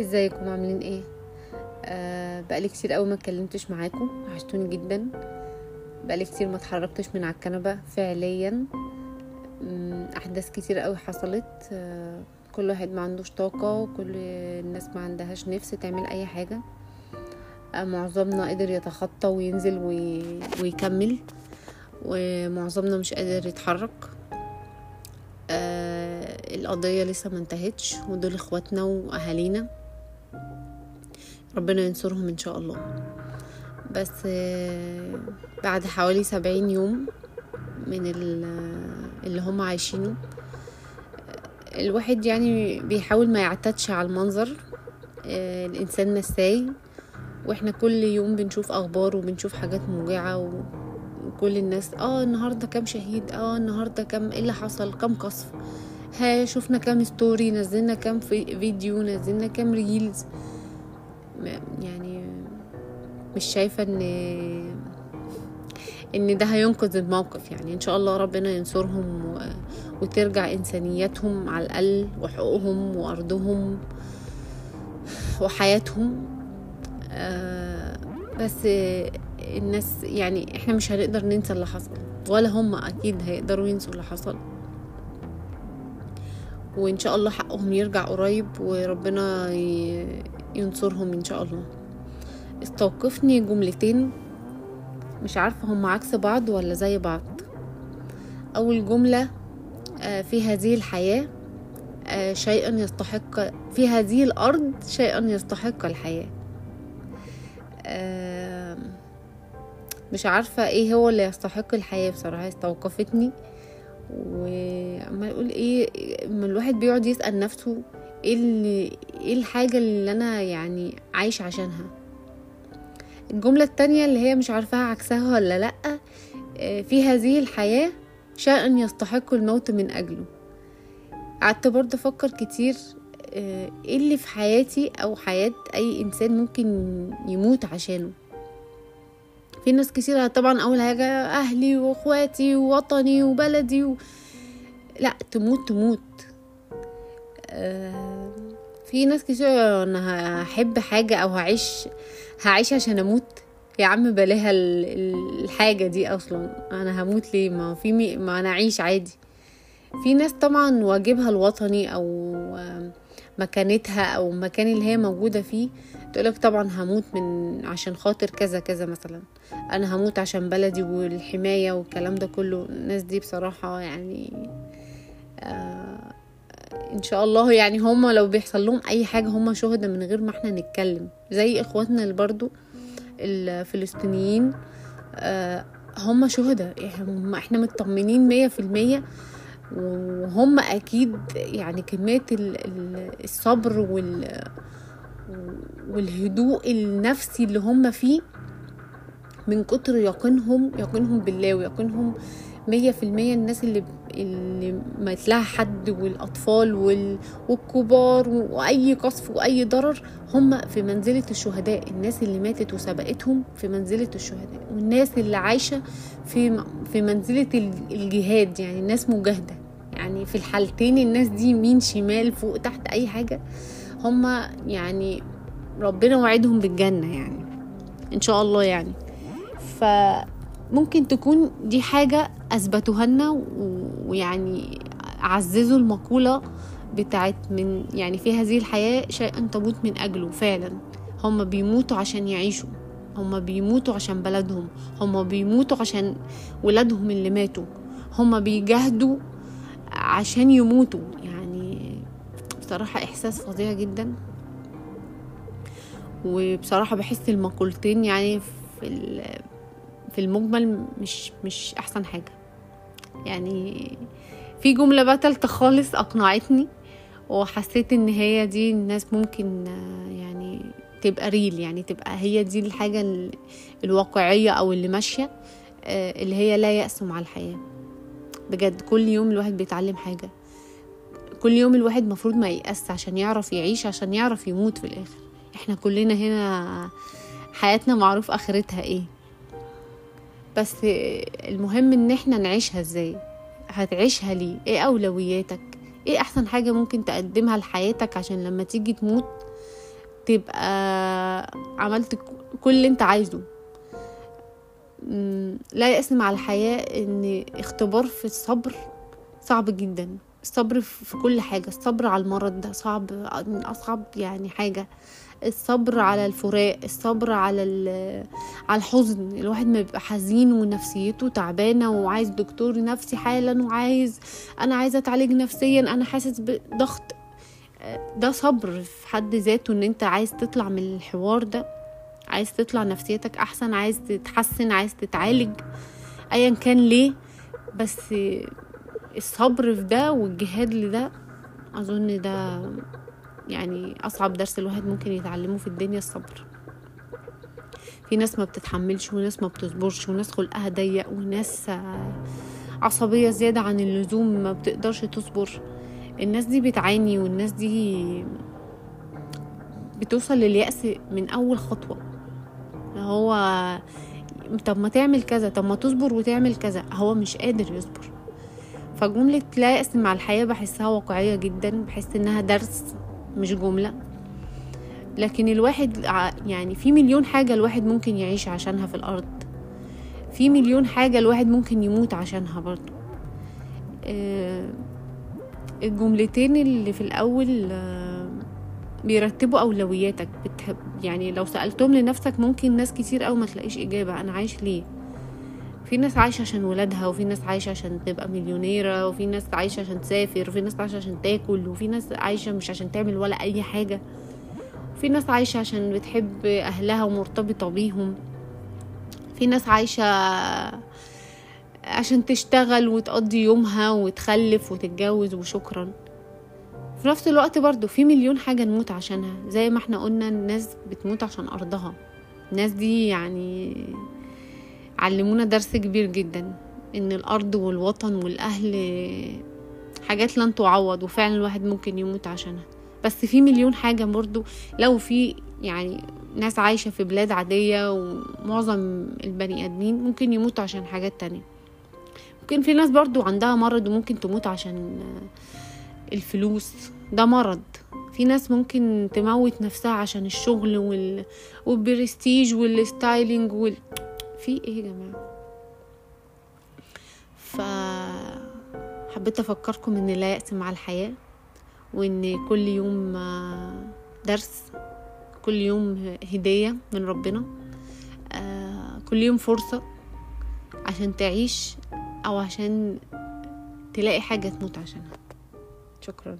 ازيكم؟ عاملين إيه؟ آه بقالي كتير قوي ما اتكلمتش معاكم. وحشتوني جدا. بقالي كتير ما اتحركتش من على الكنبة. فعليا أحداث كتير قوي حصلت. آه كل واحد ما عندوش طاقة وكل الناس ما عندهاش نفس تعمل أي حاجة. آه معظمنا قدر يتخطى وينزل وي... ويكمل. ومعظمنا مش قادر يتحرك. آه القضية لسه ما انتهتش. ودول إخواتنا وأهالينا. ربنا ينصرهم إن شاء الله. بس آه بعد حوالي سبعين يوم من ال- اللي هم عايشينه آه، الواحد يعني بيحاول ما يعتادش على المنظر آه الإنسان نساي وإحنا كل يوم بنشوف أخبار وبنشوف حاجات موجعة و... وكل الناس آه النهارده كام شهيد آه النهارده كام إيه اللي حصل كام قصف ها شفنا كام story نزلنا كام في فيديو نزلنا كام reels م- يعني مش شايفة إن إن ده هينقذ الموقف يعني. إن شاء الله ربنا ينصرهم و... وترجع انسانيتهم على الأقل وحقوقهم وأرضهم وحياتهم. آه بس الناس يعني إحنا مش هنقدر ننسى اللي حصل ولا هم أكيد هيقدروا ينسوا اللي حصل. وإن شاء الله حقهم يرجع قريب وربنا ينصرهم إن شاء الله. استوقفني جملتين. مش عارفة هم عكس بعض ولا زي بعض. أول جملة آه، في هذه الحياة آه، شيئا يستحق في هذه الأرض شيئا يستحق الحياة. مش عارفة إيه هو اللي يستحق الحياة بصراحة. استوقفتني. وعمال أقول إيه اما الواحد بيقعد يسأل نفسه إيه اللي إيه الحاجة اللي أنا يعني عايش عشانها. الجملة التانية اللي هي مش عارفاها عكسها ولا لأ آه، في هذه الحياة شيئا يستحق الموت من أجله. قعدت برضه أفكر كتير آه، إيه اللي في حياتي أو حياة أي إنسان ممكن يموت عشانه. في ناس كتير طبعا أول حاجة أهلي وإخواتي ووطني وبلدي و... لأ تموت تموت. آه، في ناس كتير أنا هحب حاجة أو هعيش هعيش عشان أموت. يا عم بلاها ال- ال- الحاجة دي أصلا. أنا هموت ليه؟ ما في مي... ما أنا أعيش عادي. في ناس طبعا واجبها الوطني أو آه، مكانتها أو المكان اللي هي موجودة فيه. تقولك طبعا هموت من عشان خاطر كذا كذا مثلا. أنا هموت عشان بلدي والحماية والكلام ده كله. الناس دي بصراحة يعني آه إن شاء الله يعني هما لو بيحصل لهم أي حاجة هما شهداء من غير ما إحنا نتكلم. زي إخواتنا اللي برضو الفلسطينيين آه هما شهداء. هم- إحنا مطمنين مية في المية. وهم أكيد يعني ال- الصبر وال والهدوء النفسي اللي هم فيه من كتر يقينهم يقينهم بالله ويقينهم مية في المية الناس اللي اللي مات لها حد والأطفال وال... والكبار وأي قصف وأي ضرر هم في منزلة الشهداء. الناس اللي ماتت وسبقتهم في منزلة الشهداء والناس اللي عايشة في في منزلة ال- الجهاد. يعني الناس مجاهدة. يعني في الحالتين الناس دي يمين شمال فوق تحت أي حاجة هم يعني ربنا وعدهم بالجنة يعني إن شاء الله يعني. فممكن تكون دي حاجة أثبتوها لنا ويعني عززوا المقولة بتاعت من يعني في هذه الحياة شيئا تموت من أجله فعلا. هم بيموتوا عشان يعيشوا. هم بيموتوا عشان بلدهم. هم بيموتوا عشان ولادهم اللي ماتوا. هم بيجاهدوا عشان يموتوا. يعني بصراحة إحساس فظيع جدا. وبصراحة بحس المقولتين يعني في في المجمل مش مش أحسن حاجة. يعني في جملة بقى تالتة خالص أقنعتني وحسيت إن هي دي الناس ممكن يعني تبقى ريل يعني تبقى هي دي الحاجة ال- الواقعية أو اللي ماشية آه، اللي هي لا يأس مع الحياة. بجد كل يوم الواحد بيتعلم حاجة. كل يوم الواحد مفروض ما ييأس عشان يعرف يعيش عشان يعرف يموت في الآخر. إحنا كلنا هنا حياتنا معروف آخرتها إيه؟ بس المهم إن إحنا نعيشها إزاي؟ هتعيشها ليه؟ إيه أولوياتك؟ إيه أحسن حاجة ممكن تقدمها لحياتك عشان لما تيجي تموت تبقى عملت كل اللي أنت عايزه؟ لا يقسم على الحياة إن اختبار في الصبر صعب جدا. الصبر في كل حاجة الصبر على المرض ده صعب من أصعب يعني حاجة. الصبر على الفراق الصبر على على الحزن. الواحد ما بيبقى حزين ونفسيته تعبانة وعايز دكتور نفسي حالا وعايز أنا عايزة أتعالج نفسيا أنا حاسس بضغط. ده صبر في حد ذاته إن أنت عايز تطلع من الحوار ده عايز تطلع نفسيتك أحسن عايز تتحسن عايز تتعالج ايا كان ليه. بس الصبر في ده والجهاد لده أظن ده يعني أصعب درس الواحد ممكن يتعلمه في الدنيا الصبر. في ناس ما بتتحملش وناس ما بتصبرش وناس خلقها ضيق وناس عصبية زيادة عن اللزوم ما بتقدرش تصبر. الناس دي بتعاني والناس دي بتوصل لليأس من أول خطوة. هو طب ما تعمل كذا طب ما تصبر وتعمل كذا. هو مش قادر يصبر. فجملة لا يأس مع الحياة بحسها واقعية جدا بحس إنها درس مش جملة. لكن الواحد يعني في مليون حاجة الواحد ممكن يعيش عشانها في الأرض. في مليون حاجة الواحد ممكن يموت عشانها برضو الجملتين اللي في الأول بيرتبوا أولوياتك. بتحب يعني لو سألتهم لنفسك ممكن ناس كتير أوي ما تلاقيش إجابة. أنا عايش ليه؟ في ناس عايشة عشان ولادها وفي ناس عايشة عشان تبقى مليونيرة وفي ناس عايشة عشان تسافر وفي ناس عايشة عشان تاكل وفي ناس عايشة مش عشان تعمل ولا أي حاجة. في ناس عايشة عشان بتحب أهلها ومرتبطة بيهم. في ناس عايشة عشان تشتغل وتقضي يومها وتخلف وتتجوز وشكرا. في نفس الوقت برضو في مليون حاجة نموت عشانها. زي ما إحنا قلنا الناس بتموت عشان أرضها. الناس دي يعني علمونا درس كبير جدا إن الأرض والوطن والأهل حاجات لن تعوض وفعلا الواحد ممكن يموت عشانها. بس في مليون حاجة برضو لو في يعني ناس عايشة في بلاد عادية ومعظم البني آدمين ممكن يموتوا عشان حاجات تانية. ممكن في ناس برضو عندها مرض وممكن تموت عشان الفلوس. ده مرض. في ناس ممكن تموت نفسها عشان الشغل وال... وال prestige وال styling وال... في إيه يا جماعة؟ ف حبيت أفكركم ان لا يأس مع الحياة وان كل يوم درس كل يوم هدية من ربنا كل يوم فرصة عشان تعيش أو عشان تلاقي حاجة تموت عشانها. شكرا.